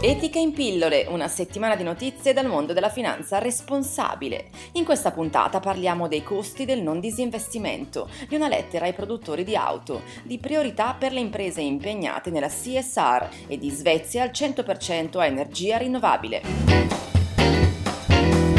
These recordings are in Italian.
Etica in pillole, una settimana di notizie dal mondo della finanza responsabile. In questa puntata parliamo dei costi del non disinvestimento, di una lettera ai produttori di auto, di priorità per le imprese impegnate nella CSR e di Svezia al 100% a energia rinnovabile.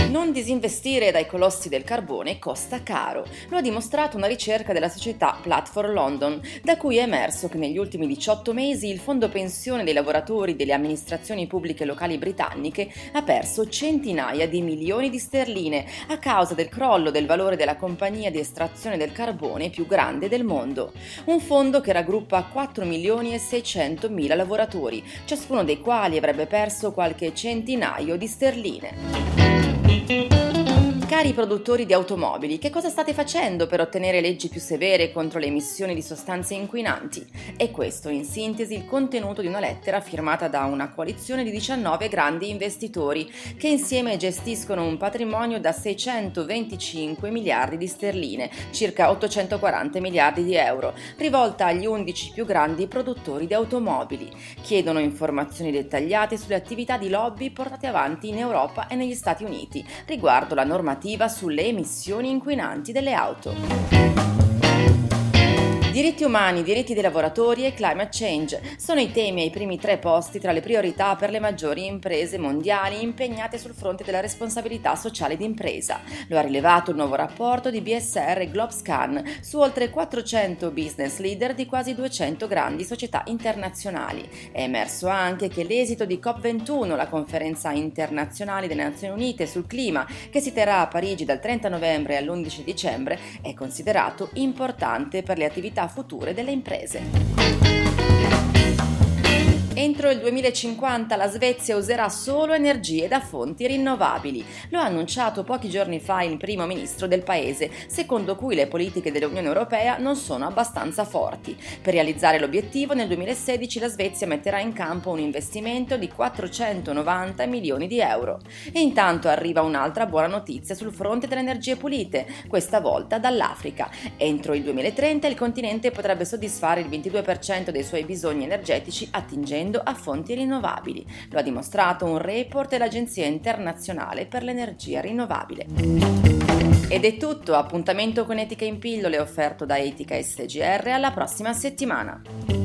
Non disinvestire dai colossi del carbone costa caro. Lo ha dimostrato una ricerca della società Platform London, da cui è emerso che negli ultimi 18 mesi il fondo pensione dei lavoratori delle amministrazioni pubbliche locali britanniche ha perso centinaia di milioni di sterline a causa del crollo del valore della compagnia di estrazione del carbone più grande del mondo. Un fondo che raggruppa 4 milioni e 600 mila lavoratori, ciascuno dei quali avrebbe perso qualche centinaio di sterline. Thank you. Cari produttori di automobili, che cosa state facendo per ottenere leggi più severe contro le emissioni di sostanze inquinanti? E questo, in sintesi, il contenuto di una lettera firmata da una coalizione di 19 grandi investitori che insieme gestiscono un patrimonio da 625 miliardi di sterline, circa 840 miliardi di euro, rivolta agli 11 più grandi produttori di automobili. Chiedono informazioni dettagliate sulle attività di lobby portate avanti in Europa e negli Stati Uniti riguardo la normativa normativa sulle emissioni inquinanti delle auto. Diritti umani, diritti dei lavoratori e climate change sono i temi ai primi tre posti tra le priorità per le maggiori imprese mondiali impegnate sul fronte della responsabilità sociale d'impresa. Lo ha rilevato il nuovo rapporto di BSR Globscan su oltre 400 business leader di quasi 200 grandi società internazionali. È emerso anche che l'esito di COP21, la conferenza internazionale delle Nazioni Unite sul clima, che si terrà a Parigi dal 30 novembre all'11 dicembre, è considerato importante per le attività future delle imprese. Entro il 2050 la Svezia userà solo energie da fonti rinnovabili. Lo ha annunciato pochi giorni fa il primo ministro del paese, secondo cui le politiche dell'Unione Europea non sono abbastanza forti. Per realizzare l'obiettivo, nel 2016 la Svezia metterà in campo un investimento di 490 milioni di euro. E intanto arriva un'altra buona notizia sul fronte delle energie pulite, questa volta dall'Africa. Entro il 2030 il continente potrebbe soddisfare il 22% dei suoi bisogni energetici attingendo ricorrendo a fonti rinnovabili. Lo ha dimostrato un report dell'Agenzia internazionale per l'energia rinnovabile. Ed è tutto, appuntamento con Etica in pillole offerto da Etica SGR alla prossima settimana.